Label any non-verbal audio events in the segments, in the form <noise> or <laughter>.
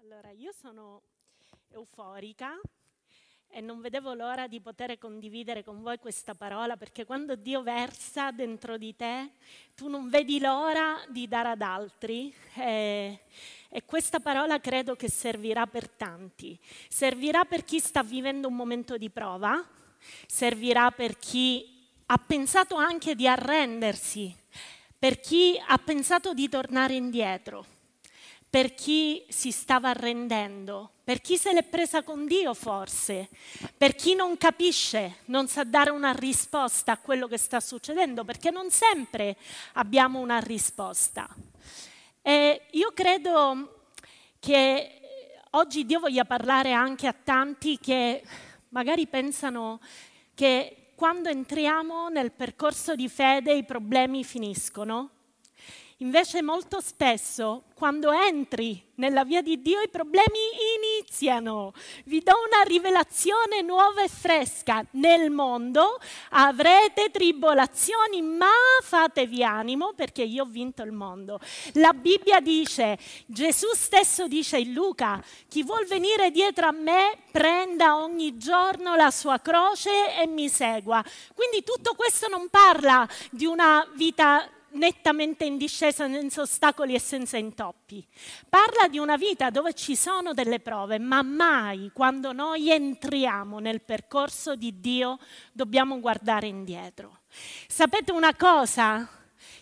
Allora io sono euforica e non vedevo l'ora di poter condividere con voi questa parola perché quando Dio versa dentro di te tu non vedi l'ora di dare ad altri. E, e questa parola credo che servirà per tanti, servirà per chi sta vivendo un momento di prova, servirà per chi ha pensato anche di arrendersi, per chi ha pensato di tornare indietro per chi si stava arrendendo, per chi se l'è presa con Dio forse, per chi non capisce, non sa dare una risposta a quello che sta succedendo, perché non sempre abbiamo una risposta. E io credo che oggi Dio voglia parlare anche a tanti che magari pensano che quando entriamo nel percorso di fede i problemi finiscono Invece molto spesso quando entri nella via di Dio i problemi iniziano. Vi do una rivelazione nuova e fresca. Nel mondo avrete tribolazioni, ma fatevi animo perché io ho vinto il mondo. La Bibbia dice, Gesù stesso dice in Luca, chi vuol venire dietro a me prenda ogni giorno la sua croce e mi segua. Quindi tutto questo non parla di una vita nettamente in discesa, senza ostacoli e senza intoppi. Parla di una vita dove ci sono delle prove, ma mai quando noi entriamo nel percorso di Dio dobbiamo guardare indietro. Sapete una cosa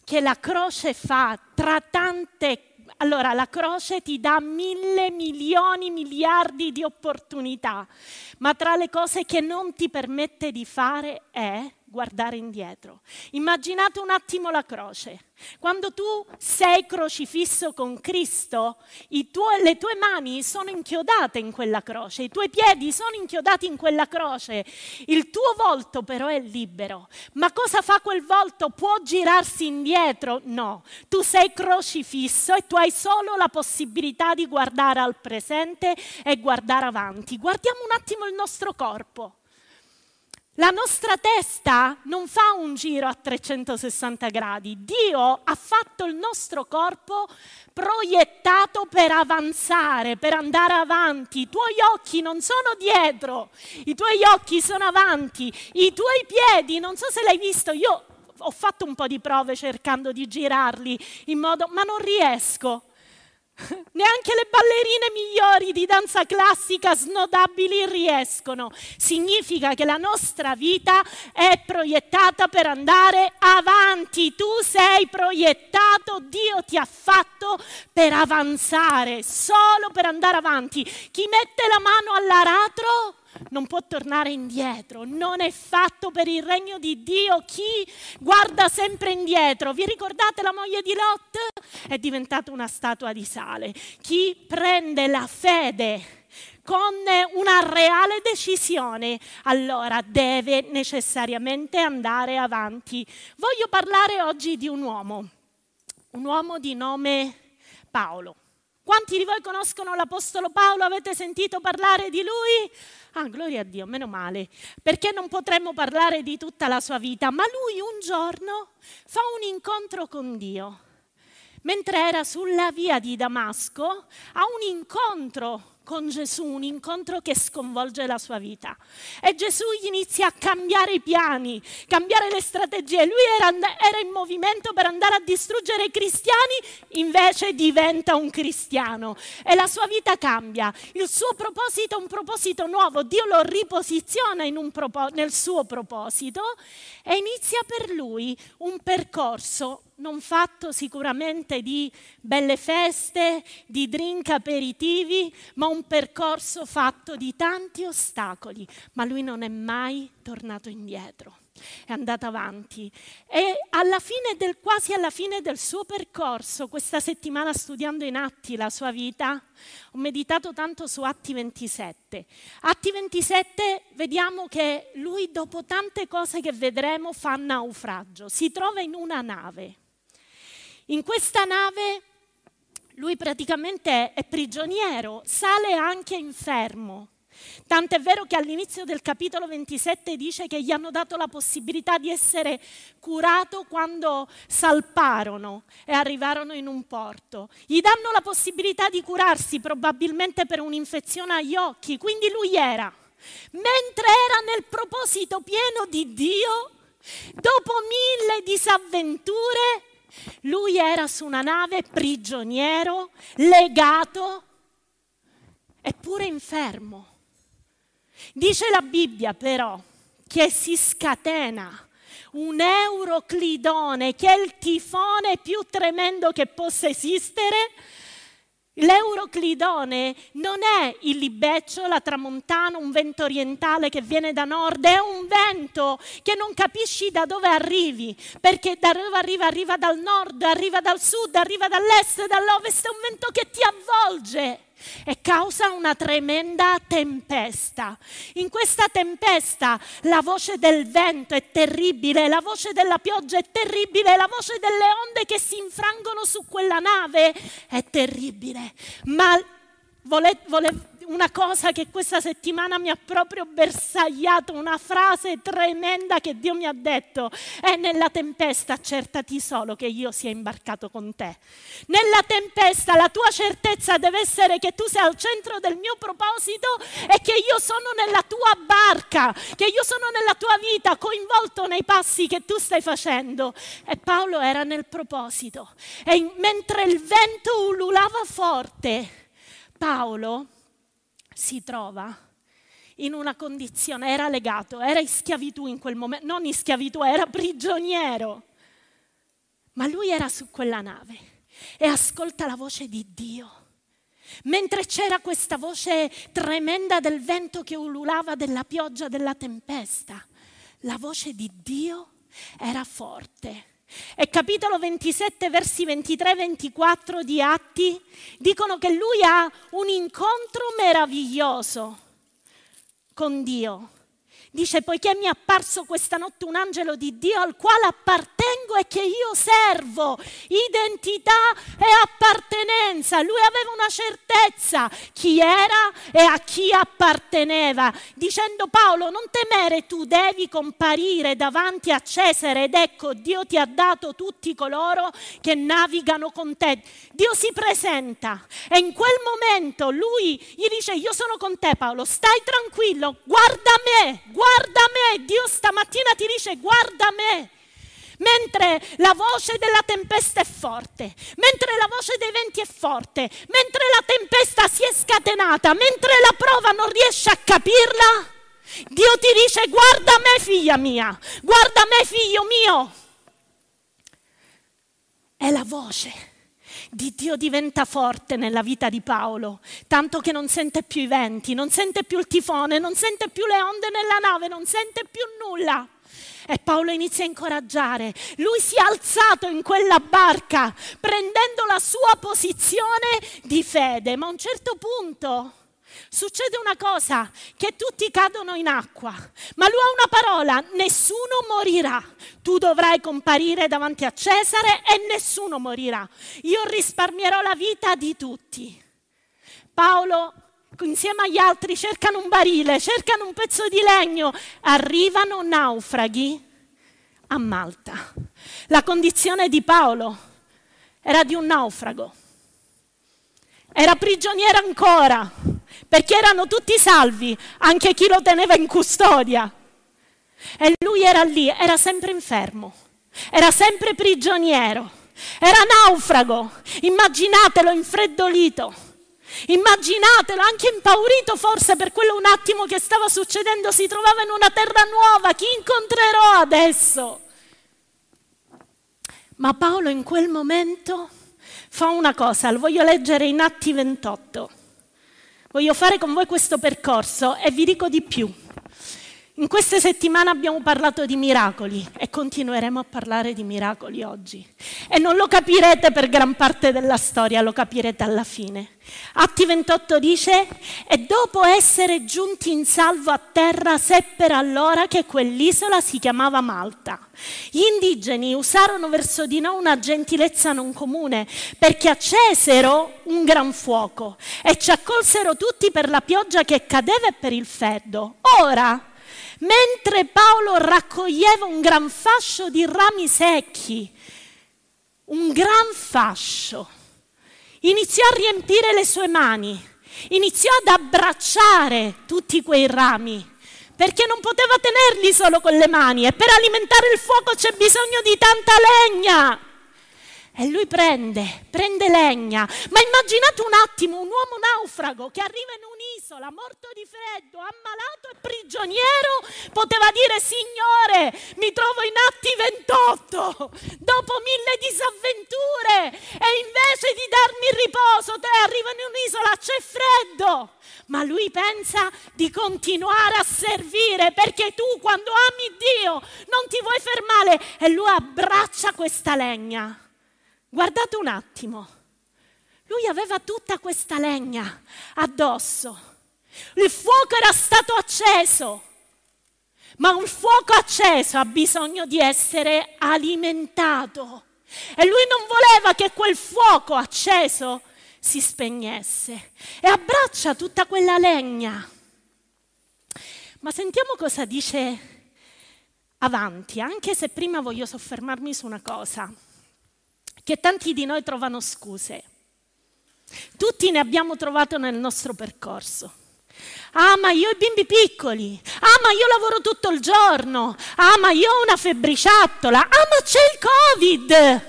che la croce fa tra tante allora la croce ti dà mille milioni, miliardi di opportunità, ma tra le cose che non ti permette di fare è guardare indietro. Immaginate un attimo la croce. Quando tu sei crocifisso con Cristo, tuoi, le tue mani sono inchiodate in quella croce, i tuoi piedi sono inchiodati in quella croce, il tuo volto però è libero. Ma cosa fa quel volto? Può girarsi indietro? No, tu sei crocifisso e tu hai solo la possibilità di guardare al presente e guardare avanti. Guardiamo un attimo il nostro corpo. La nostra testa non fa un giro a 360 gradi. Dio ha fatto il nostro corpo proiettato per avanzare, per andare avanti. I tuoi occhi non sono dietro, i tuoi occhi sono avanti. I tuoi piedi, non so se l'hai visto, io ho fatto un po' di prove cercando di girarli in modo, ma non riesco. <laughs> Neanche le ballerine migliori di danza classica snodabili riescono. Significa che la nostra vita è proiettata per andare avanti. Tu sei proiettato, Dio ti ha fatto per avanzare, solo per andare avanti. Chi mette la mano all'aratro non può tornare indietro, non è fatto per il regno di Dio chi guarda sempre indietro. Vi ricordate la moglie di Lot? È diventata una statua di sale. Chi prende la fede con una reale decisione, allora deve necessariamente andare avanti. Voglio parlare oggi di un uomo, un uomo di nome Paolo. Quanti di voi conoscono l'Apostolo Paolo? Avete sentito parlare di lui? Ah, gloria a Dio, meno male, perché non potremmo parlare di tutta la sua vita, ma lui un giorno fa un incontro con Dio. Mentre era sulla via di Damasco, ha un incontro con Gesù, un incontro che sconvolge la sua vita. E Gesù inizia a cambiare i piani, cambiare le strategie. Lui era, era in movimento per andare a distruggere i cristiani, invece diventa un cristiano e la sua vita cambia. Il suo proposito è un proposito nuovo, Dio lo riposiziona propo- nel suo proposito e inizia per lui un percorso non fatto sicuramente di belle feste, di drink aperitivi, ma un percorso fatto di tanti ostacoli, ma lui non è mai tornato indietro. È andata avanti. E alla fine del, quasi alla fine del suo percorso, questa settimana studiando in Atti la sua vita, ho meditato tanto su Atti 27. Atti 27 vediamo che lui dopo tante cose che vedremo fa naufragio, si trova in una nave in questa nave lui praticamente è prigioniero, sale anche infermo. Tant'è vero che all'inizio del capitolo 27 dice che gli hanno dato la possibilità di essere curato quando salparono e arrivarono in un porto. Gli danno la possibilità di curarsi probabilmente per un'infezione agli occhi, quindi lui era. Mentre era nel proposito pieno di Dio, dopo mille disavventure, lui era su una nave prigioniero, legato, eppure infermo. Dice la Bibbia però che si scatena un euroclidone, che è il tifone più tremendo che possa esistere. L'euroclidone non è il libeccio, la tramontana, un vento orientale che viene da nord, è un vento che non capisci da dove arrivi, perché da dove arriva arriva dal nord, arriva dal sud, arriva dall'est, dall'ovest, è un vento che ti avvolge e causa una tremenda tempesta. In questa tempesta la voce del vento è terribile, la voce della pioggia è terribile, la voce delle onde che si infrangono su quella nave è terribile. Ma vole, vole, una cosa che questa settimana mi ha proprio bersagliato, una frase tremenda che Dio mi ha detto, è nella tempesta accertati solo che io sia imbarcato con te. Nella tempesta la tua certezza deve essere che tu sei al centro del mio proposito e che io sono nella tua barca, che io sono nella tua vita, coinvolto nei passi che tu stai facendo. E Paolo era nel proposito. E mentre il vento ululava forte, Paolo si trova in una condizione, era legato, era in schiavitù in quel momento, non in schiavitù, era prigioniero. Ma lui era su quella nave e ascolta la voce di Dio. Mentre c'era questa voce tremenda del vento che ululava, della pioggia, della tempesta, la voce di Dio era forte. E capitolo 27, versi 23-24 di Atti dicono che lui ha un incontro meraviglioso con Dio. Dice, poiché mi è apparso questa notte un angelo di Dio al quale appartengo e che io servo, identità e appartenenza. Lui aveva una certezza chi era e a chi apparteneva, dicendo Paolo, non temere, tu devi comparire davanti a Cesare ed ecco, Dio ti ha dato tutti coloro che navigano con te. Dio si presenta e in quel momento lui gli dice, io sono con te Paolo, stai tranquillo, guarda me, guarda me, Dio stamattina ti dice guarda me. Mentre la voce della tempesta è forte, mentre la voce dei venti è forte, mentre la tempesta si è scatenata, mentre la prova non riesce a capirla, Dio ti dice guarda me figlia mia, guarda me figlio mio. È la voce di Dio diventa forte nella vita di Paolo, tanto che non sente più i venti, non sente più il tifone, non sente più le onde nella nave, non sente più nulla. E Paolo inizia a incoraggiare. Lui si è alzato in quella barca prendendo la sua posizione di fede, ma a un certo punto succede una cosa, che tutti cadono in acqua, ma lui ha una parola, nessuno morirà. Tu dovrai comparire davanti a Cesare e nessuno morirà. Io risparmierò la vita di tutti. Paolo insieme agli altri cercano un barile, cercano un pezzo di legno, arrivano naufraghi a Malta. La condizione di Paolo era di un naufrago. Era prigioniero ancora, perché erano tutti salvi, anche chi lo teneva in custodia. E lui era lì, era sempre infermo, era sempre prigioniero, era naufrago, immaginatelo infreddolito, immaginatelo anche impaurito forse per quello un attimo che stava succedendo, si trovava in una terra nuova, chi incontrerò adesso? Ma Paolo in quel momento fa una cosa, lo voglio leggere in Atti 28. Voglio fare con voi questo percorso e vi dico di più. In queste settimane abbiamo parlato di miracoli e continueremo a parlare di miracoli oggi. E non lo capirete per gran parte della storia, lo capirete alla fine. Atti 28 dice, e dopo essere giunti in salvo a terra seppero allora che quell'isola si chiamava Malta. Gli indigeni usarono verso di noi una gentilezza non comune perché accesero un gran fuoco e ci accolsero tutti per la pioggia che cadeva e per il freddo. Ora, mentre Paolo raccoglieva un gran fascio di rami secchi, un gran fascio, iniziò a riempire le sue mani, iniziò ad abbracciare tutti quei rami, perché non poteva tenerli solo con le mani e per alimentare il fuoco c'è bisogno di tanta legna. E lui prende, prende legna. Ma immaginate un attimo un uomo naufrago che arriva in un'isola, morto di freddo, ammalato e prigioniero, poteva dire Signore, mi trovo in atti 28, dopo mille disavventure, e invece di darmi riposo, te arriva in un'isola, c'è freddo. Ma lui pensa di continuare a servire perché tu quando ami Dio non ti vuoi fermare e lui abbraccia questa legna. Guardate un attimo, lui aveva tutta questa legna addosso, il fuoco era stato acceso, ma un fuoco acceso ha bisogno di essere alimentato e lui non voleva che quel fuoco acceso si spegnesse e abbraccia tutta quella legna. Ma sentiamo cosa dice avanti, anche se prima voglio soffermarmi su una cosa che tanti di noi trovano scuse. Tutti ne abbiamo trovato nel nostro percorso. Ah, ma io ho i bimbi piccoli. Ah, ma io lavoro tutto il giorno. Ah, ma io ho una febbriciattola. Ah, ma c'è il Covid.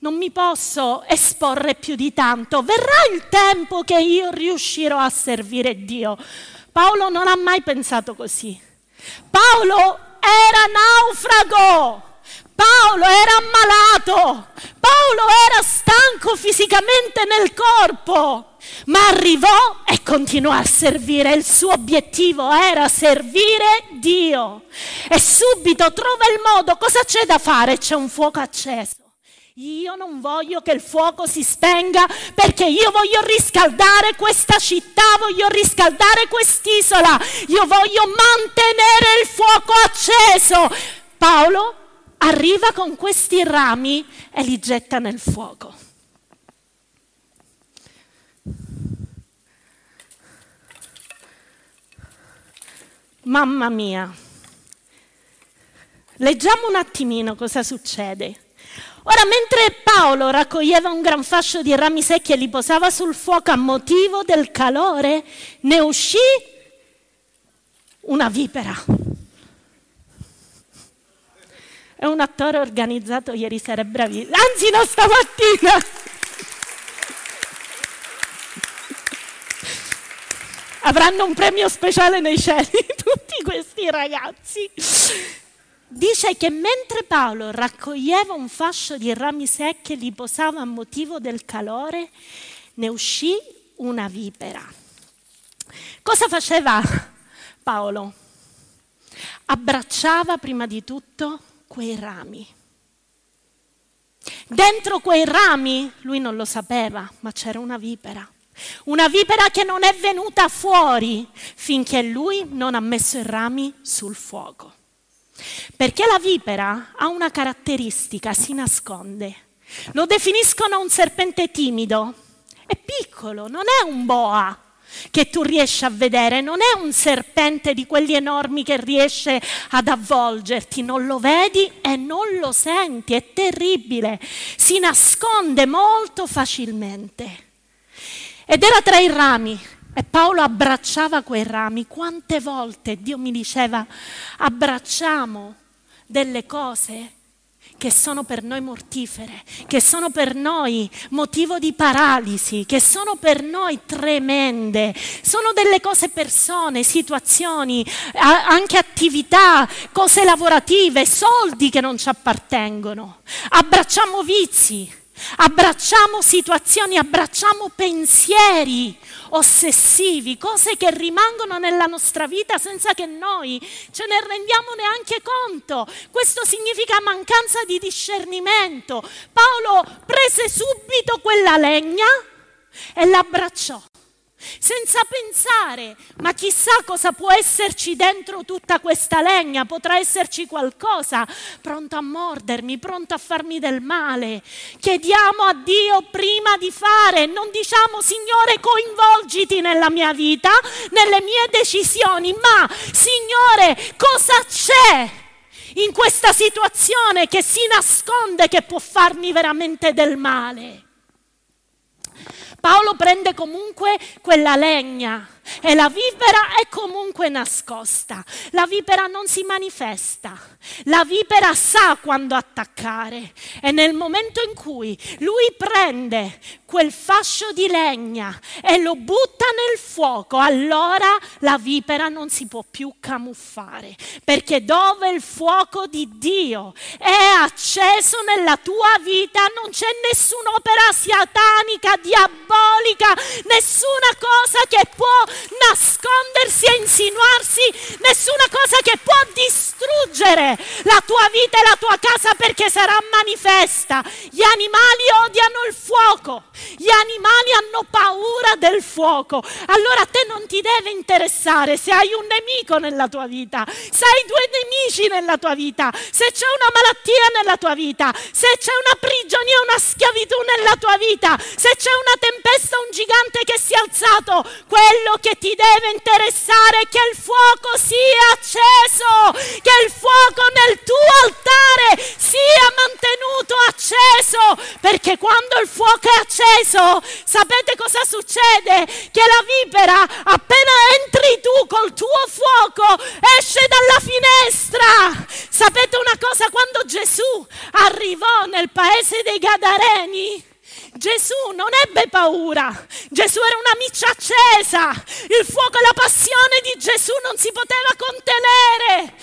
Non mi posso esporre più di tanto. Verrà il tempo che io riuscirò a servire Dio. Paolo non ha mai pensato così. Paolo era naufrago. Paolo era ammalato, Paolo era stanco fisicamente nel corpo, ma arrivò e continuò a servire. Il suo obiettivo era servire Dio. E subito trova il modo, cosa c'è da fare? C'è un fuoco acceso. Io non voglio che il fuoco si spenga perché io voglio riscaldare questa città, voglio riscaldare quest'isola, io voglio mantenere il fuoco acceso. Paolo arriva con questi rami e li getta nel fuoco. Mamma mia. Leggiamo un attimino cosa succede. Ora, mentre Paolo raccoglieva un gran fascio di rami secchi e li posava sul fuoco a motivo del calore, ne uscì una vipera è un attore organizzato ieri sera, è. Anzi, no, stamattina. Avranno un premio speciale nei cieli <laughs> tutti questi ragazzi. Dice che mentre Paolo raccoglieva un fascio di rami secchi e li posava a motivo del calore, ne uscì una vipera. Cosa faceva Paolo? Abbracciava prima di tutto quei rami. Dentro quei rami, lui non lo sapeva, ma c'era una vipera. Una vipera che non è venuta fuori finché lui non ha messo i rami sul fuoco. Perché la vipera ha una caratteristica, si nasconde. Lo definiscono un serpente timido. È piccolo, non è un boa che tu riesci a vedere, non è un serpente di quelli enormi che riesce ad avvolgerti, non lo vedi e non lo senti, è terribile, si nasconde molto facilmente. Ed era tra i rami e Paolo abbracciava quei rami. Quante volte Dio mi diceva abbracciamo delle cose che sono per noi mortifere, che sono per noi motivo di paralisi, che sono per noi tremende. Sono delle cose, persone, situazioni, anche attività, cose lavorative, soldi che non ci appartengono. Abbracciamo vizi, Abbracciamo situazioni, abbracciamo pensieri ossessivi, cose che rimangono nella nostra vita senza che noi ce ne rendiamo neanche conto. Questo significa mancanza di discernimento. Paolo prese subito quella legna e l'abbracciò senza pensare, ma chissà cosa può esserci dentro tutta questa legna, potrà esserci qualcosa pronto a mordermi, pronto a farmi del male. Chiediamo a Dio prima di fare, non diciamo Signore coinvolgiti nella mia vita, nelle mie decisioni, ma Signore cosa c'è? In questa situazione che si nasconde che può farmi veramente del male. Paolo prende comunque quella legna e la vipera è comunque nascosta. La vipera non si manifesta. La vipera sa quando attaccare e nel momento in cui lui prende quel fascio di legna e lo butta nel fuoco, allora la vipera non si può più camuffare, perché dove il fuoco di Dio è acceso nella tua vita non c'è nessun'opera satanica, diabolica, nessuna cosa che può nascondersi e insinuarsi, nessuna cosa che può distruggere la tua vita e la tua casa perché sarà manifesta. Gli animali odiano il fuoco, gli animali hanno paura del fuoco. Allora a te non ti deve interessare se hai un nemico nella tua vita, se hai due nemici nella tua vita, se c'è una malattia nella tua vita, se c'è una prigionia, una schiavitù nella tua vita, se c'è una tempesta, un gigante che si è alzato, quello che ti deve interessare è che il fuoco sia acceso, che il fuoco nel tuo altare sia mantenuto acceso, perché quando il fuoco è acceso, sapete cosa succede? Che la vipera, appena entri tu col tuo fuoco, esce dalla finestra. Sapete una cosa? Quando Gesù arrivò nel paese dei Gadareni, Gesù non ebbe paura, Gesù era una miccia accesa, il fuoco e la passione di Gesù non si poteva contenere.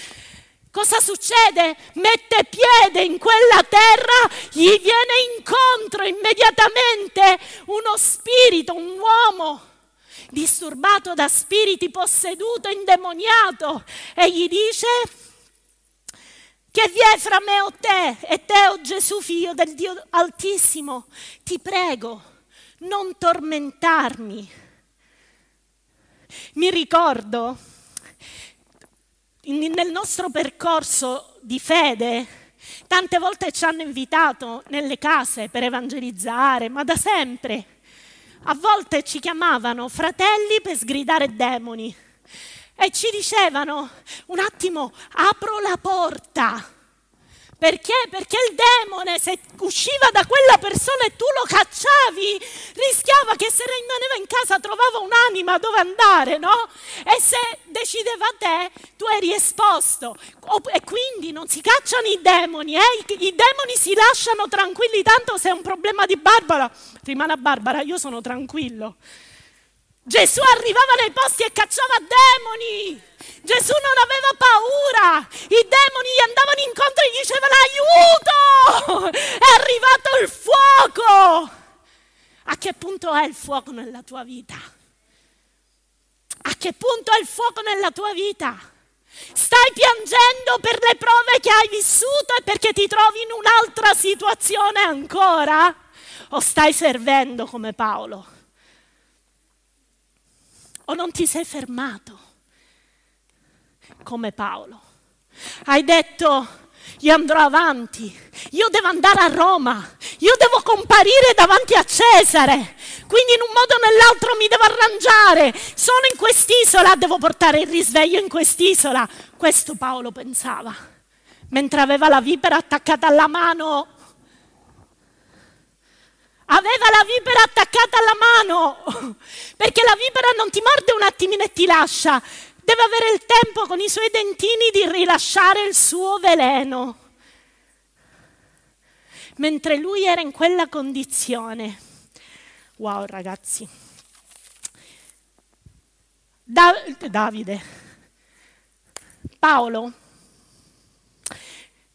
Cosa succede? Mette piede in quella terra, gli viene incontro immediatamente uno spirito, un uomo disturbato da spiriti, posseduto, indemoniato, e gli dice che vi è fra me o te e te, o Gesù, figlio del Dio Altissimo, ti prego, non tormentarmi. Mi ricordo nel nostro percorso di fede, tante volte ci hanno invitato nelle case per evangelizzare, ma da sempre. A volte ci chiamavano fratelli per sgridare demoni e ci dicevano, un attimo, apro la porta. Perché? Perché il demone, se usciva da quella persona e tu lo cacciavi, rischiava che se rimaneva in casa trovava un'anima dove andare, no? E se decideva te, tu eri esposto. E quindi non si cacciano i demoni, eh? I, demoni si lasciano tranquilli, tanto se è un problema di Barbara, rimane a Barbara, io sono tranquillo. Gesù arrivava nei posti e cacciava demoni. Gesù non aveva paura. I demoni gli andavano incontro e gli dicevano aiuto. È arrivato il fuoco. A che punto è il fuoco nella tua vita? A che punto è il fuoco nella tua vita? Stai piangendo per le prove che hai vissuto e perché ti trovi in un'altra situazione ancora? O stai servendo come Paolo? O non ti sei fermato? Come Paolo. Hai detto io andrò avanti, io devo andare a Roma, io devo comparire davanti a Cesare, quindi in un modo o nell'altro mi devo arrangiare, sono in quest'isola, devo portare il risveglio in quest'isola. Questo Paolo pensava, mentre aveva la vipera attaccata alla mano aveva la vipera attaccata alla mano, <laughs> perché la vipera non ti morde un attimino e ti lascia, deve avere il tempo con i suoi dentini di rilasciare il suo veleno. Mentre lui era in quella condizione, wow ragazzi, da- Davide, Paolo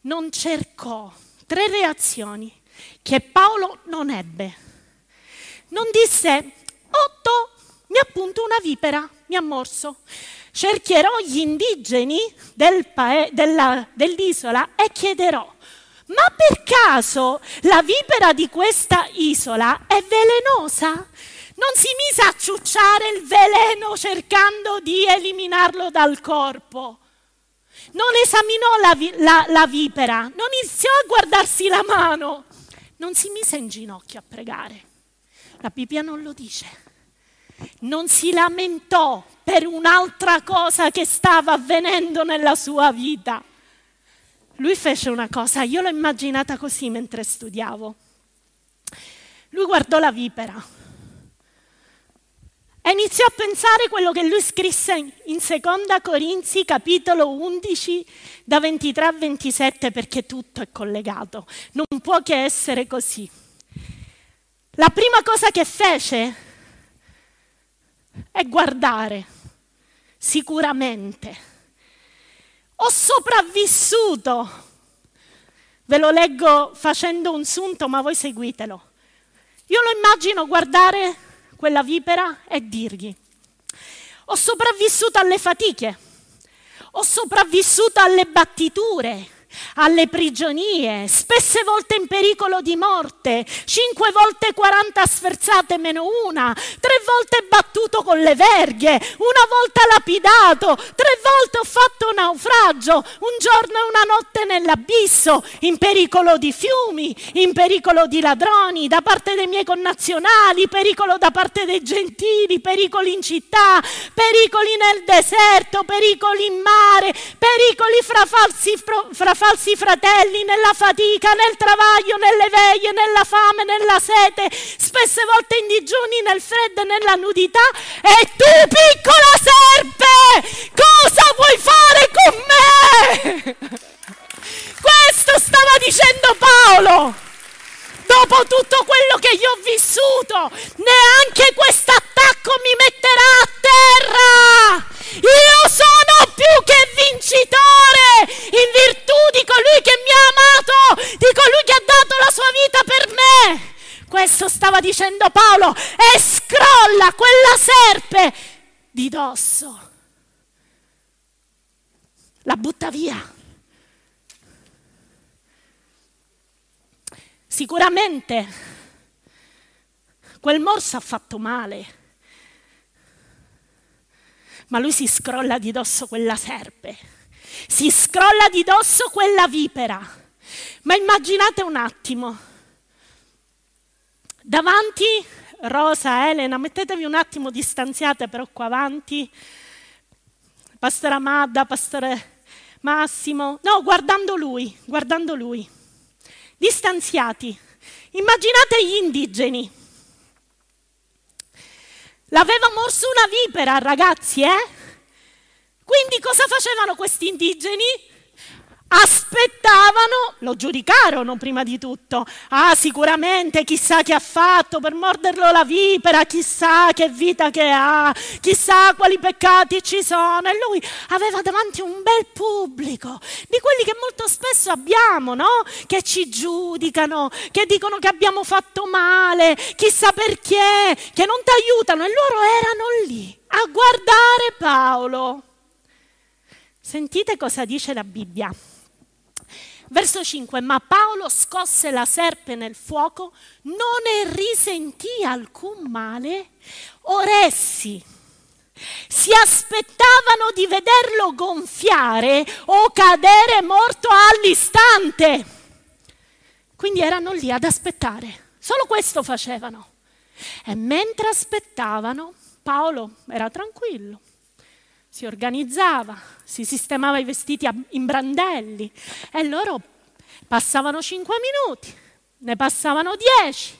non cercò tre reazioni che Paolo non ebbe. Non disse, otto, mi appunto una vipera, mi ha morso. Cercherò gli indigeni del pae, della, dell'isola e chiederò, ma per caso la vipera di questa isola è velenosa? Non si mise a ciucciare il veleno cercando di eliminarlo dal corpo. Non esaminò la, vi- la, la vipera, non iniziò a guardarsi la mano, non si mise in ginocchio a pregare. La Bibbia non lo dice. Non si lamentò per un'altra cosa che stava avvenendo nella sua vita lui fece una cosa, io l'ho immaginata così mentre studiavo. Lui guardò la vipera e iniziò a pensare quello che lui scrisse in Seconda Corinzi capitolo 11 da 23 a 27 perché tutto è collegato, non può che essere così. La prima cosa che fece è guardare, sicuramente ho sopravvissuto. Ve lo leggo facendo un sunto, ma voi seguitelo. Io lo immagino guardare quella vipera e dirgli, ho sopravvissuto alle fatiche, ho sopravvissuto alle battiture, alle prigionie, spesse volte in pericolo di morte, cinque volte 40 sferzate meno una, tre volte battuto con le verghe, una volta lapidato, tre volte ho fatto naufragio, un giorno e una notte nell'abisso, in pericolo di fiumi, in pericolo di ladroni, da parte dei miei connazionali, pericolo da parte dei gentili, pericoli in città, pericoli nel deserto, pericoli in mare, pericoli fra falsi, fra falsi fratelli, nella fatica, nel travaglio, nelle veglie, nella fame, nella sete, spesse volte in digiuni, nel freddo e nella nudità. E tu, piccola serpe, cosa vuoi fare con me? Questo stava dicendo Paolo dopo tutto quello che io ho vissuto, neanche questo attacco mi metterà a terra. Io sono più che vincitore in virtù di colui che mi ha amato, di colui che ha dato la sua vita per me. Questo stava dicendo Paolo e scrolla quella serpe di dosso. La butta via. Sicuramente. Quel morso ha fatto male, ma lui si scrolla di dosso quella serpe, si scrolla di dosso quella vipera. Ma immaginate un attimo, davanti Rosa, Elena, mettetevi un attimo distanziate però qua avanti, Pastore Amadda, Pastore Massimo, no, guardando lui, guardando lui distanziati. Immaginate gli indigeni. L'aveva morso una vipera, ragazzi, eh? Quindi cosa facevano questi indigeni? Aspettavano, lo giudicarono prima di tutto. Ah, sicuramente chissà che ha fatto per morderlo la vipera, chissà che vita che ha, chissà quali peccati ci sono. E lui aveva davanti un bel pubblico, di quelli che molto spesso abbiamo, no? Che ci giudicano, che dicono che abbiamo fatto male, chissà perché, che non ti aiutano. E loro erano lì a guardare Paolo. Sentite cosa dice la Bibbia. Verso 5, ma Paolo scosse la serpe nel fuoco, non ne risentì alcun male, or essi si aspettavano di vederlo gonfiare o cadere morto all'istante. Quindi erano lì ad aspettare, solo questo facevano. E mentre aspettavano, Paolo era tranquillo, si organizzava, si sistemava i vestiti in brandelli e loro passavano cinque minuti, ne passavano dieci,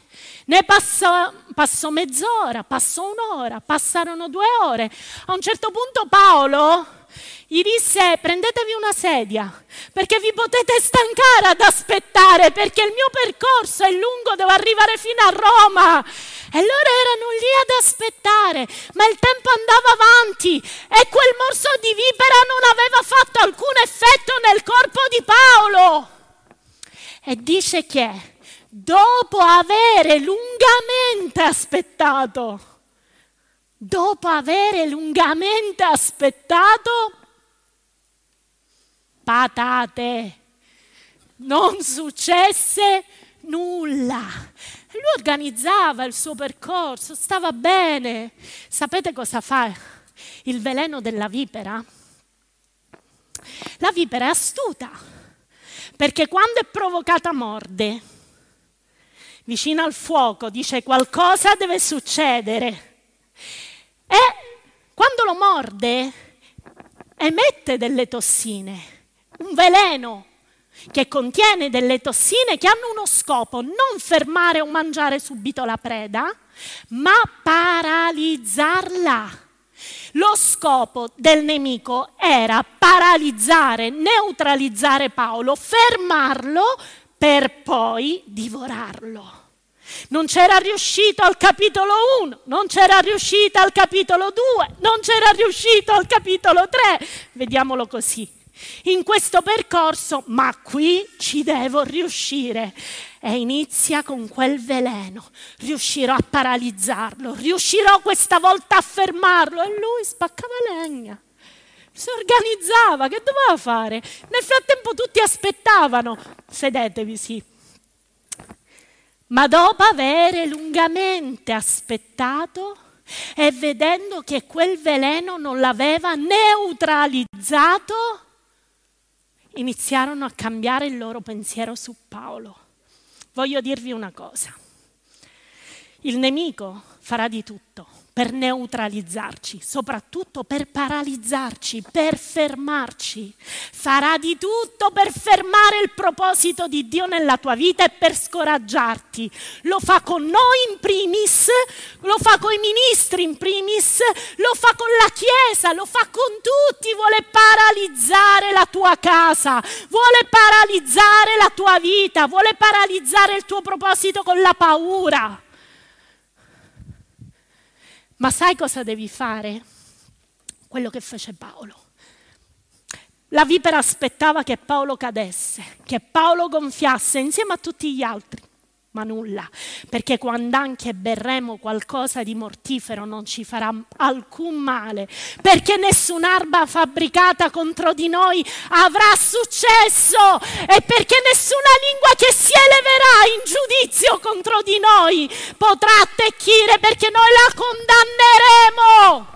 ne passò, passò mezz'ora, passò un'ora, passarono due ore. A un certo punto Paolo gli disse prendetevi una sedia perché vi potete stancare ad aspettare perché il mio percorso è lungo, devo arrivare fino a Roma. E loro erano lì ad aspettare, ma il tempo andava avanti e quel morso di vipera non aveva fatto alcun effetto nel corpo di Paolo. E dice che dopo avere lungamente aspettato, dopo avere lungamente aspettato, patate, non successe nulla. Lui organizzava il suo percorso, stava bene. Sapete cosa fa il veleno della vipera? La vipera è astuta, perché quando è provocata morde, vicino al fuoco, dice qualcosa deve succedere. E quando lo morde, emette delle tossine, un veleno che contiene delle tossine che hanno uno scopo, non fermare o mangiare subito la preda, ma paralizzarla. Lo scopo del nemico era paralizzare, neutralizzare Paolo, fermarlo per poi divorarlo. Non c'era riuscito al capitolo 1, non c'era riuscito al capitolo 2, non c'era riuscito al capitolo 3. Vediamolo così. In questo percorso, ma qui ci devo riuscire. E inizia con quel veleno. Riuscirò a paralizzarlo, riuscirò questa volta a fermarlo. E lui spaccava legna si organizzava, che doveva fare? Nel frattempo tutti aspettavano, sedetevi sì. Ma dopo avere lungamente aspettato e vedendo che quel veleno non l'aveva neutralizzato, iniziarono a cambiare il loro pensiero su Paolo. Voglio dirvi una cosa, il nemico farà di tutto per neutralizzarci, soprattutto per paralizzarci, per fermarci. Farà di tutto per fermare il proposito di Dio nella tua vita e per scoraggiarti. Lo fa con noi in primis, lo fa con i ministri in primis, lo fa con la Chiesa, lo fa con tutti. Vuole paralizzare la tua casa, vuole paralizzare la tua vita, vuole paralizzare il tuo proposito con la paura. Ma sai cosa devi fare? Quello che fece Paolo. La vipera aspettava che Paolo cadesse, che Paolo gonfiasse insieme a tutti gli altri ma nulla, perché quando anche berremo qualcosa di mortifero non ci farà alcun male, perché nessun'arma fabbricata contro di noi avrà successo e perché nessuna lingua che si eleverà in giudizio contro di noi potrà attecchire perché noi la condanneremo.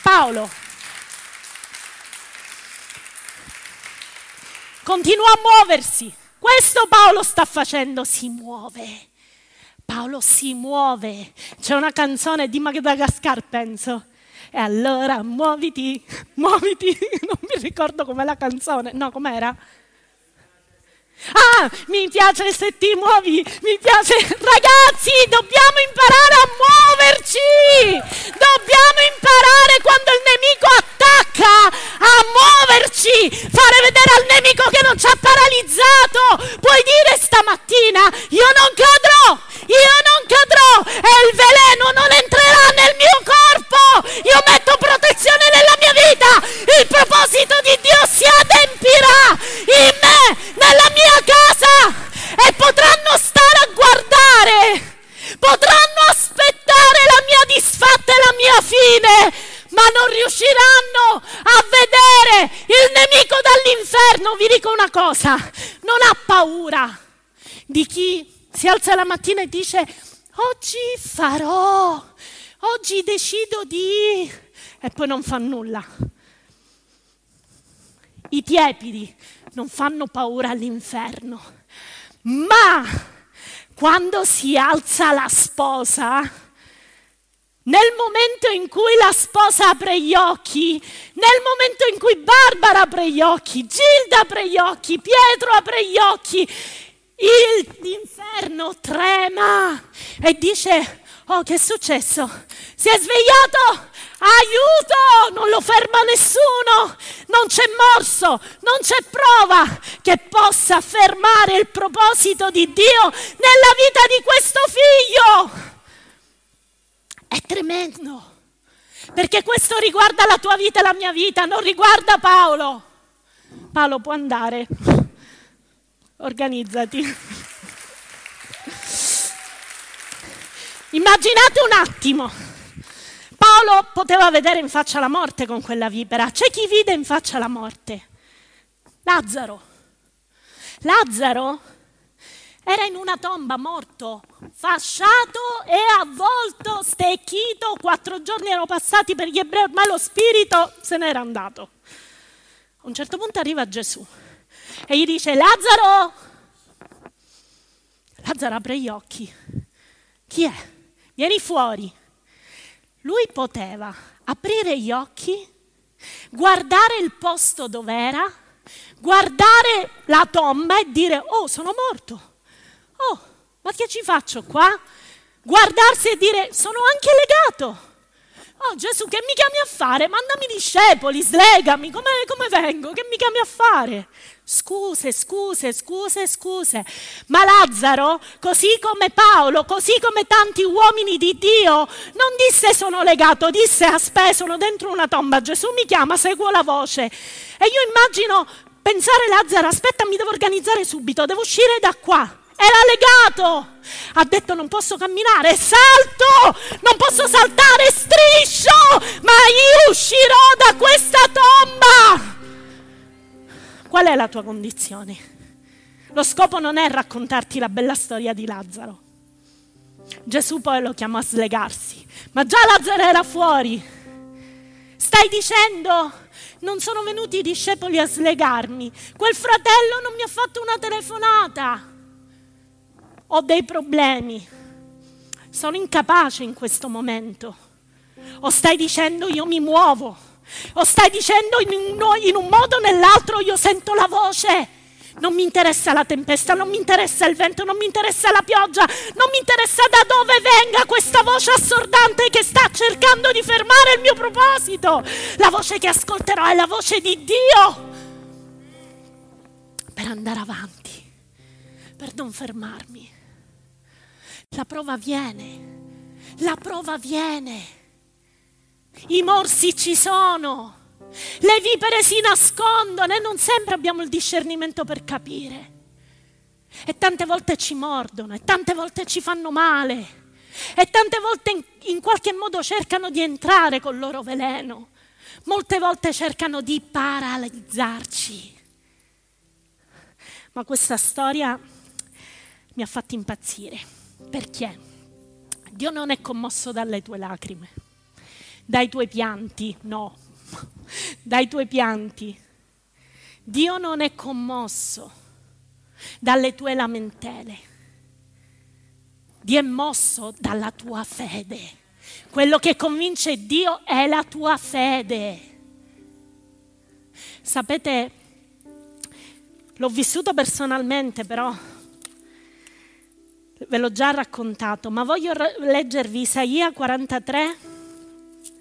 Paolo continua a muoversi questo Paolo sta facendo, si muove. Paolo si muove. C'è una canzone di Madagascar, penso. E allora muoviti, muoviti. <laughs> Non mi ricordo com'è la canzone. No, com'era? Ah, mi piace se ti muovi, mi piace. Ragazzi, dobbiamo imparare a muoverci. Dobbiamo imparare quando il nemico attacca a muoverci, fare vedere al nemico che non ci ha paralizzato. Puoi dire stamattina, io non cadrò, io non cadrò e il veleno non entrerà nel mio corpo. Io metto protezione nella mia vita. Il proposito di Dio si adempirà in me, nella mia casa e potranno stare a guardare. Potranno aspettare la mia disfatta e la mia fine, ma non riusciranno a vedere il nemico dall'inferno. Vi dico una cosa, non ha paura di chi si alza la mattina e dice oggi farò, oggi decido di... e poi non fa nulla. I tiepidi non fanno paura all'inferno, ma quando si alza la sposa, nel momento in cui la sposa apre gli occhi, nel momento in cui Barbara apre gli occhi, Gilda apre gli occhi, Pietro apre gli occhi, l'inferno trema e dice, oh che è successo? Si è svegliato? Aiuto! Non lo ferma nessuno! Non c'è morso, non c'è prova che possa fermare il proposito di Dio nella vita di questo figlio. È tremendo, perché questo riguarda la tua vita e la mia vita, non riguarda Paolo. Paolo può andare organizzati. Immaginate un attimo. Paolo poteva vedere in faccia la morte con quella vipera. C'è chi vide in faccia la morte. Lazzaro. Lazzaro era in una tomba morto, fasciato e avvolto, stecchito. Quattro giorni erano passati per gli ebrei, ormai lo spirito se n'era andato. A un certo punto arriva Gesù e gli dice, Lazzaro, Lazzaro apre gli occhi. Chi è? Vieni fuori. Lui poteva aprire gli occhi, guardare il posto dov'era, guardare la tomba e dire, oh, sono morto. Oh, ma che ci faccio qua? Guardarsi e dire, sono anche legato. Oh Gesù, che mi chiami a fare? Mandami discepoli, slegami, come, come vengo? Che mi chiami a fare? Scuse, scuse, scuse, scuse. Ma Lazzaro, così come Paolo, così come tanti uomini di Dio, non disse sono legato, disse aspetta, sono dentro una tomba, Gesù mi chiama, seguo la voce. E io immagino pensare Lazzaro, aspetta, mi devo organizzare subito, devo uscire da qua. Era legato. Ha detto non posso camminare, salto, non posso saltare, striscio, ma io uscirò da questa tomba. Qual è la tua condizione? Lo scopo non è raccontarti la bella storia di Lazzaro. Gesù poi lo chiamò a slegarsi, ma già Lazzaro era fuori. Stai dicendo, non sono venuti i discepoli a slegarmi, quel fratello non mi ha fatto una telefonata ho dei problemi, sono incapace in questo momento. O stai dicendo io mi muovo, o stai dicendo in un, in un modo o nell'altro io sento la voce. Non mi interessa la tempesta, non mi interessa il vento, non mi interessa la pioggia, non mi interessa da dove venga questa voce assordante che sta cercando di fermare il mio proposito. La voce che ascolterò è la voce di Dio per andare avanti, per non fermarmi. La prova viene, la prova viene. I morsi ci sono, le vipere si nascondono e non sempre abbiamo il discernimento per capire. E tante volte ci mordono, e tante volte ci fanno male, e tante volte in, in qualche modo cercano di entrare col loro veleno. Molte volte cercano di paralizzarci. Ma questa storia mi ha fatto impazzire. Perché? Dio non è commosso dalle tue lacrime, dai tuoi pianti, no, <laughs> dai tuoi pianti. Dio non è commosso dalle tue lamentele. Dio è mosso dalla tua fede. Quello che convince Dio è la tua fede. Sapete, l'ho vissuto personalmente, però ve l'ho già raccontato, ma voglio leggervi Isaia 43,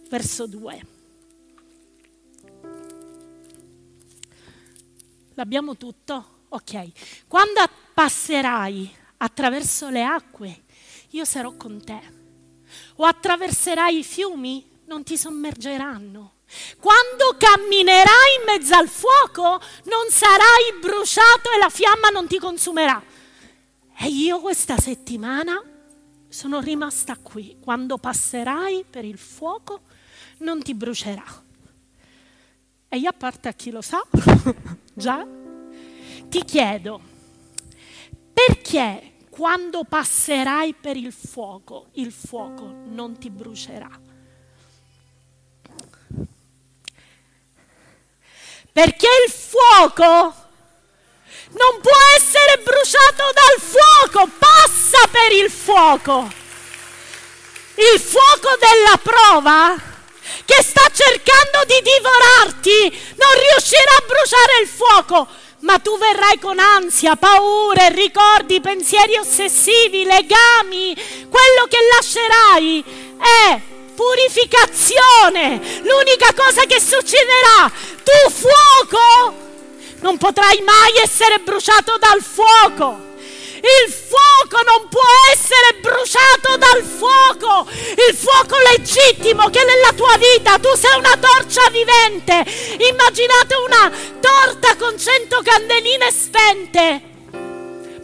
verso 2. L'abbiamo tutto? Ok. Quando passerai attraverso le acque, io sarò con te. O attraverserai i fiumi, non ti sommergeranno. Quando camminerai in mezzo al fuoco, non sarai bruciato e la fiamma non ti consumerà. E io questa settimana sono rimasta qui. Quando passerai per il fuoco non ti brucerà. E io a parte a chi lo sa, <laughs> già, ti chiedo, perché quando passerai per il fuoco, il fuoco non ti brucerà? Perché il fuoco non può essere bruciato dal fuoco, passa per il fuoco. Il fuoco della prova che sta cercando di divorarti non riuscirà a bruciare il fuoco, ma tu verrai con ansia, paure, ricordi, pensieri ossessivi, legami. Quello che lascerai è purificazione. L'unica cosa che succederà, tu fuoco non potrai mai essere bruciato dal fuoco. Il fuoco non può essere bruciato dal fuoco. Il fuoco legittimo che nella tua vita tu sei una torcia vivente. Immaginate una torta con cento candeline spente.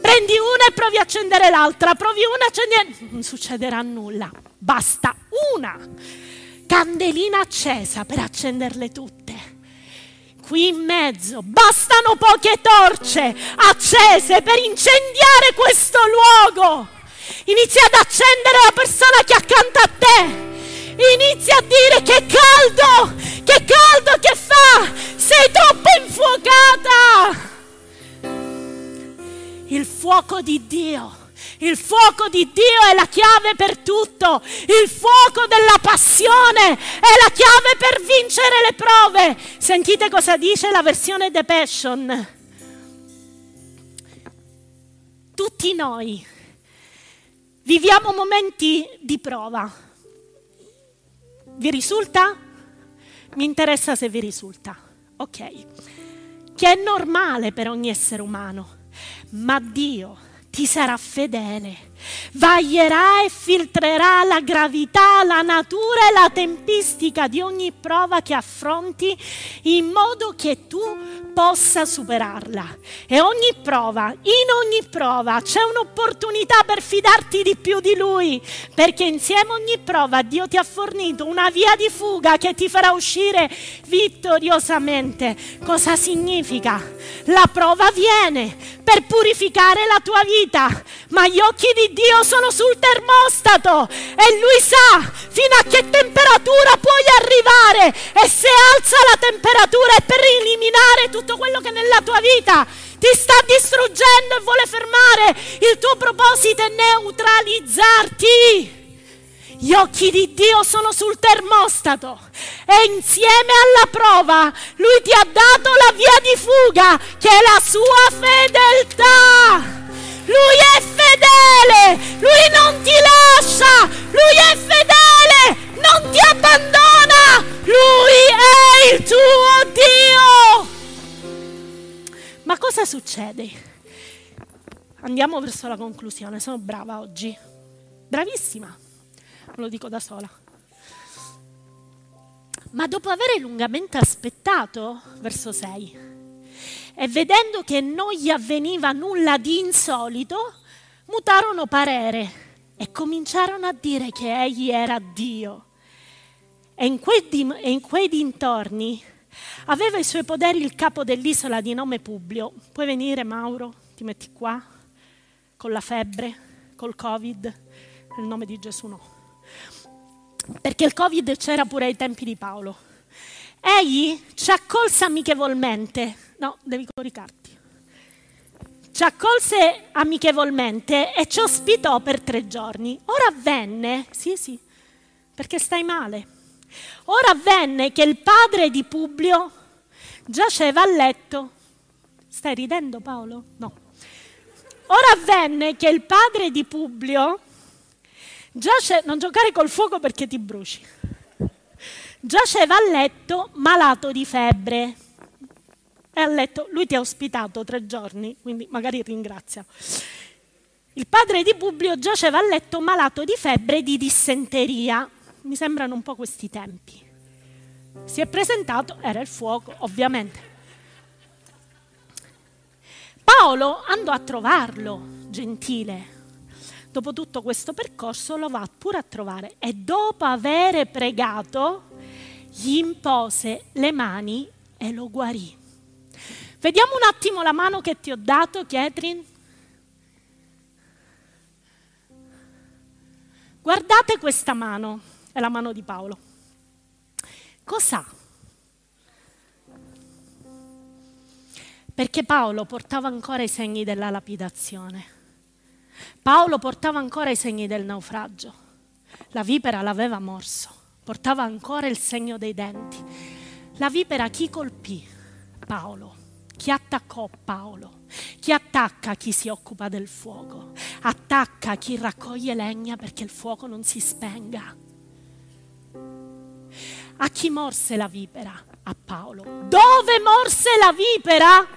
Prendi una e provi a accendere l'altra, provi una e accendi... Non succederà nulla. Basta una candelina accesa per accenderle tutte. Qui in mezzo bastano poche torce accese per incendiare questo luogo. Inizia ad accendere la persona che è accanto a te. Inizia a dire che caldo, che caldo che fa. Sei troppo infuocata. Il fuoco di Dio il fuoco di Dio è la chiave per tutto. Il fuoco della passione è la chiave per vincere le prove. Sentite cosa dice la versione The Passion. Tutti noi viviamo momenti di prova. Vi risulta? Mi interessa se vi risulta. Ok. Che è normale per ogni essere umano. Ma Dio ti sarà fedele. Vaglierà e filtrerà la gravità, la natura e la tempistica di ogni prova che affronti in modo che tu possa superarla. E ogni prova, in ogni prova c'è un'opportunità per fidarti di più di Lui, perché insieme a ogni prova Dio ti ha fornito una via di fuga che ti farà uscire vittoriosamente. Cosa significa? La prova viene per purificare la tua vita, ma gli occhi di Dio sono sul termostato e Lui sa fino a che temperatura puoi arrivare e se alza la temperatura è per eliminare tutto quello che nella tua vita ti sta distruggendo e vuole fermare il tuo proposito e neutralizzarti. Gli occhi di Dio sono sul termostato e insieme alla prova Lui ti ha dato la via di fuga che è la sua fedeltà. Lui è fedele, lui non ti lascia, lui è fedele, non ti abbandona, lui è il tuo Dio. Ma cosa succede? Andiamo verso la conclusione, sono brava oggi, bravissima, lo dico da sola. Ma dopo aver lungamente aspettato, verso 6, e vedendo che non gli avveniva nulla di insolito, mutarono parere e cominciarono a dire che egli era Dio. E in quei, dim- e in quei dintorni aveva i suoi poderi il capo dell'isola di nome Publio. Puoi venire Mauro? Ti metti qua? Con la febbre? Col Covid? Nel nome di Gesù no. Perché il Covid c'era pure ai tempi di Paolo. Egli ci accolse amichevolmente No, devi coricarti. Ci accolse amichevolmente e ci ospitò per tre giorni. Ora avvenne, sì sì, perché stai male. Ora avvenne che il padre di Publio giaceva a letto. Stai ridendo Paolo? No. Ora avvenne che il padre di Publio giace, non giocare col fuoco perché ti bruci. Giaceva a letto malato di febbre e ha letto, lui ti ha ospitato tre giorni, quindi magari ringrazia. Il padre di Publio giaceva a letto malato di febbre e di dissenteria. Mi sembrano un po' questi tempi. Si è presentato, era il fuoco, ovviamente. Paolo andò a trovarlo, gentile. Dopo tutto questo percorso lo va pure a trovare e dopo aver pregato gli impose le mani e lo guarì. Vediamo un attimo la mano che ti ho dato, Catherine. Guardate questa mano, è la mano di Paolo. Cos'ha? Perché Paolo portava ancora i segni della lapidazione. Paolo portava ancora i segni del naufragio. La vipera l'aveva morso, portava ancora il segno dei denti. La vipera chi colpì? Paolo chi attaccò Paolo, chi attacca chi si occupa del fuoco, attacca chi raccoglie legna perché il fuoco non si spenga. A chi morse la vipera? A Paolo. Dove morse la vipera?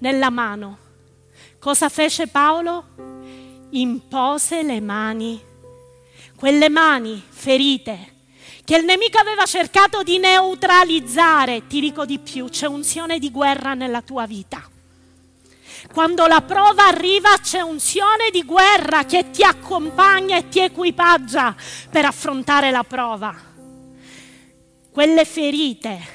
Nella mano. Cosa fece Paolo? Impose le mani, quelle mani ferite che il nemico aveva cercato di neutralizzare. Ti dico di più, c'è unzione di guerra nella tua vita. Quando la prova arriva c'è unzione di guerra che ti accompagna e ti equipaggia per affrontare la prova. Quelle ferite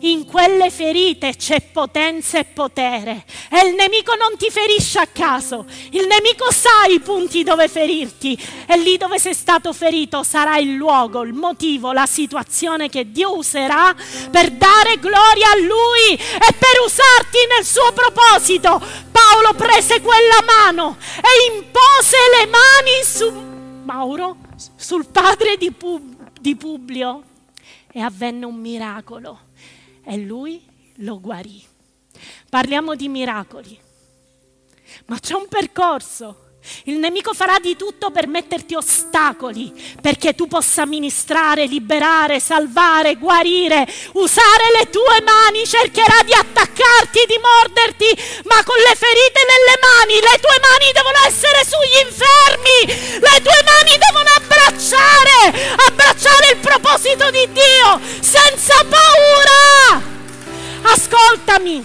in quelle ferite c'è potenza e potere. E il nemico non ti ferisce a caso, il nemico sa i punti dove ferirti. E lì dove sei stato ferito sarà il luogo, il motivo, la situazione che Dio userà per dare gloria a Lui e per usarti nel suo proposito. Paolo prese quella mano e impose le mani su Mauro, sul padre di, Pub- di Publio. E avvenne un miracolo e lui lo guarì. Parliamo di miracoli, ma c'è un percorso. Il nemico farà di tutto per metterti ostacoli perché tu possa ministrare, liberare, salvare, guarire, usare le tue mani, cercherà di attaccarti, di morderti, ma con le ferite nelle mani, le tue mani devono essere sugli infermi, le tue mani devono abbracciare, abbracciare il proposito di Dio senza paura. Ascoltami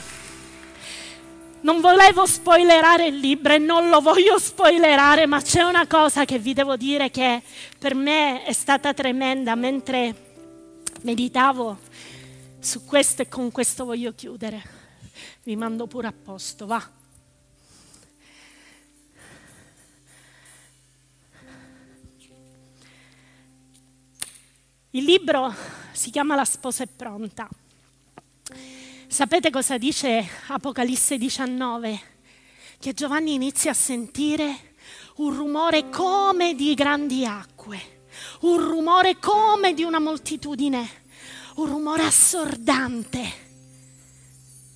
non volevo spoilerare il libro e non lo voglio spoilerare, ma c'è una cosa che vi devo dire che per me è stata tremenda mentre meditavo su questo e con questo voglio chiudere. Vi mando pure a posto, va. Il libro si chiama La sposa è pronta. Sapete cosa dice Apocalisse 19? Che Giovanni inizia a sentire un rumore come di grandi acque, un rumore come di una moltitudine, un rumore assordante.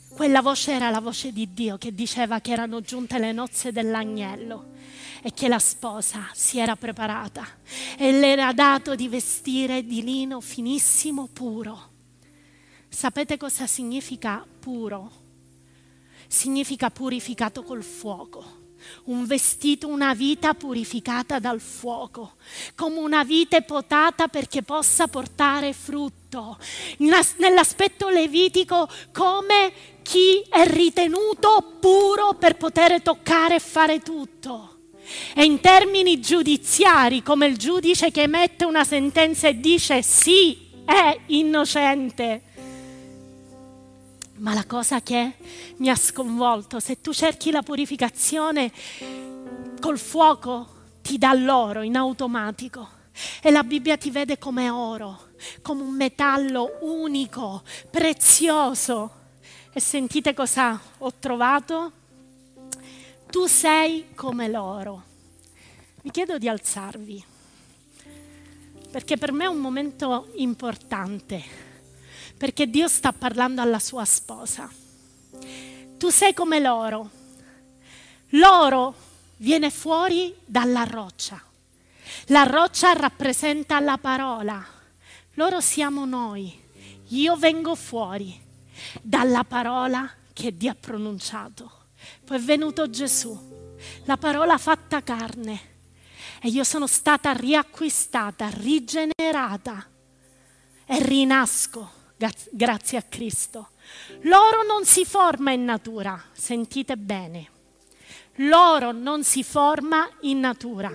Quella voce era la voce di Dio che diceva che erano giunte le nozze dell'agnello e che la sposa si era preparata e le era dato di vestire di lino finissimo puro Sapete cosa significa puro? Significa purificato col fuoco. Un vestito, una vita purificata dal fuoco, come una vite potata perché possa portare frutto. Nell'aspetto levitico, come chi è ritenuto puro per poter toccare e fare tutto. E in termini giudiziari, come il giudice che emette una sentenza e dice sì, è innocente ma la cosa che mi ha sconvolto, se tu cerchi la purificazione col fuoco, ti dà l'oro in automatico. E la Bibbia ti vede come oro, come un metallo unico, prezioso. E sentite cosa ho trovato? Tu sei come l'oro. Vi chiedo di alzarvi, perché per me è un momento importante perché Dio sta parlando alla sua sposa. Tu sei come l'oro. L'oro viene fuori dalla roccia. La roccia rappresenta la parola. Loro siamo noi. Io vengo fuori dalla parola che Dio ha pronunciato. Poi è venuto Gesù, la parola fatta carne. E io sono stata riacquistata, rigenerata e rinasco grazie a Cristo. L'oro non si forma in natura, sentite bene. L'oro non si forma in natura.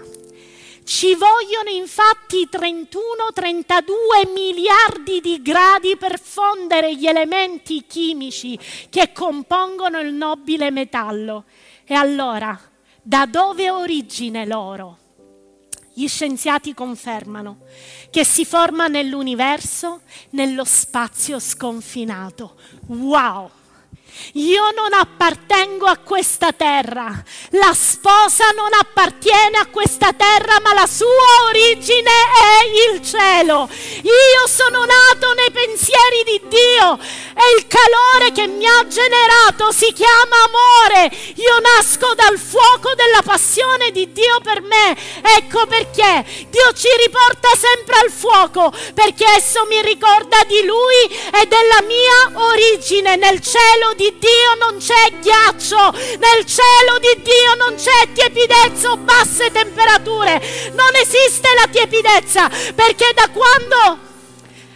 Ci vogliono infatti 31-32 miliardi di gradi per fondere gli elementi chimici che compongono il nobile metallo. E allora, da dove ha origine l'oro? Gli scienziati confermano che si forma nell'universo, nello spazio sconfinato. Wow! Io non appartengo a questa terra, la sposa non appartiene a questa terra, ma la sua origine è il cielo. Io sono nato nei pensieri di Dio e il calore che mi ha generato si chiama amore. Io nasco dal fuoco della passione di Dio per me. Ecco perché Dio ci riporta sempre al fuoco, perché esso mi ricorda di Lui e della mia origine nel cielo di Dio non c'è ghiaccio, nel cielo di Dio non c'è tiepidezza o basse temperature, non esiste la tiepidezza perché da quando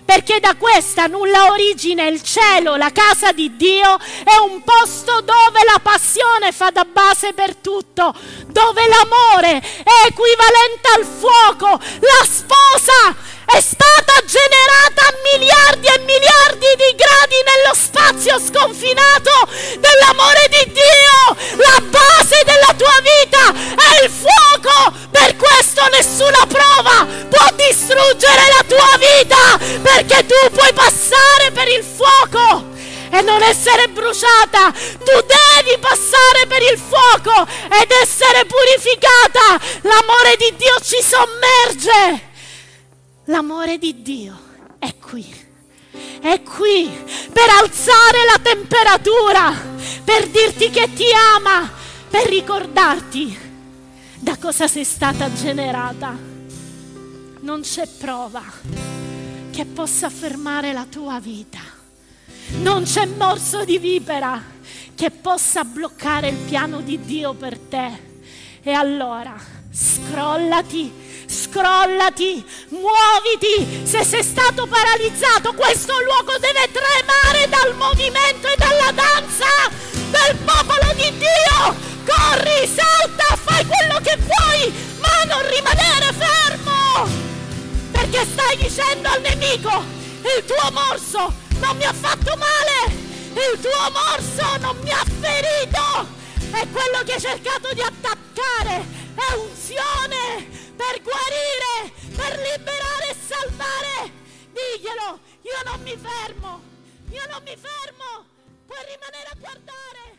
perché da questa nulla origine il cielo, la casa di Dio, è un posto dove la passione fa da base per tutto, dove l'amore è equivalente al fuoco, la sposa è stata generata a miliardi e miliardi di gradi nello spazio sconfinato dell'amore di Dio. La base della tua vita è il fuoco. Per questo nessuna prova può distruggere la tua vita, perché tu puoi passare per il fuoco e non essere bruciata. Tu devi passare per il fuoco ed essere purificata. L'amore di Dio ci sommerge. L'amore di Dio è qui, è qui per alzare la temperatura, per dirti che ti ama, per ricordarti da cosa sei stata generata. Non c'è prova che possa fermare la tua vita. Non c'è morso di vipera che possa bloccare il piano di Dio per te. E allora scrollati scrollati, muoviti. Se sei stato paralizzato, questo luogo deve tremare dal movimento e dalla danza del popolo di Dio. Corri, salta, fai quello che vuoi, ma non rimanere fermo. Perché stai dicendo al nemico, il tuo morso non mi ha fatto male, il tuo morso non mi ha ferito. E quello che hai cercato di attaccare è unzione per guarire, per liberare e salvare. Diglielo, io non mi fermo, io non mi fermo, puoi rimanere a guardare.